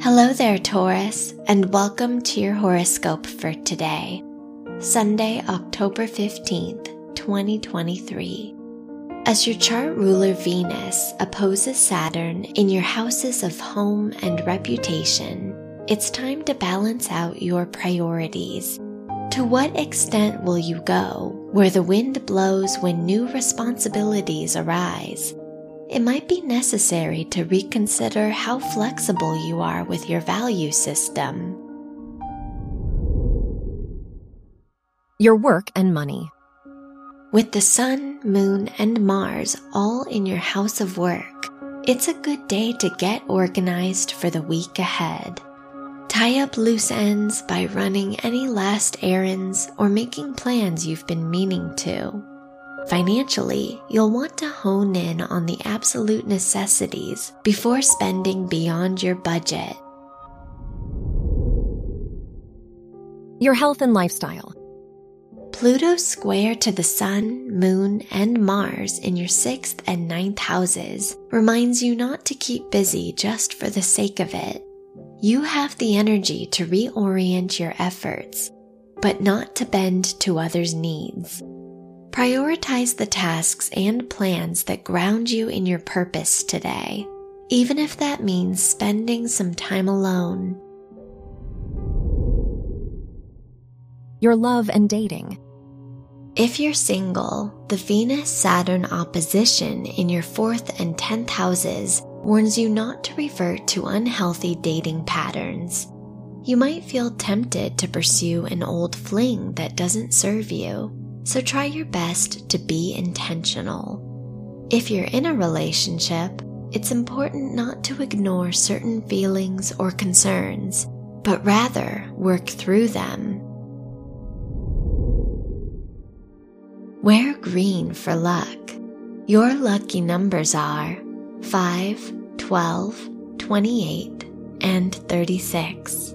Hello there, Taurus, and welcome to your horoscope for today, Sunday, October 15th, 2023. As your chart ruler Venus opposes Saturn in your houses of home and reputation, it's time to balance out your priorities. To what extent will you go where the wind blows when new responsibilities arise? It might be necessary to reconsider how flexible you are with your value system. Your work and money. With the Sun, Moon, and Mars all in your house of work, it's a good day to get organized for the week ahead. Tie up loose ends by running any last errands or making plans you've been meaning to. Financially, you'll want to hone in on the absolute necessities before spending beyond your budget. Your health and lifestyle. Pluto's square to the Sun, Moon, and Mars in your sixth and ninth houses reminds you not to keep busy just for the sake of it. You have the energy to reorient your efforts, but not to bend to others' needs. Prioritize the tasks and plans that ground you in your purpose today, even if that means spending some time alone. Your love and dating. If you're single, the Venus Saturn opposition in your fourth and tenth houses warns you not to revert to unhealthy dating patterns. You might feel tempted to pursue an old fling that doesn't serve you so try your best to be intentional. If you're in a relationship, it's important not to ignore certain feelings or concerns, but rather work through them. Wear green for luck. Your lucky numbers are 5, 12, 28, and 36.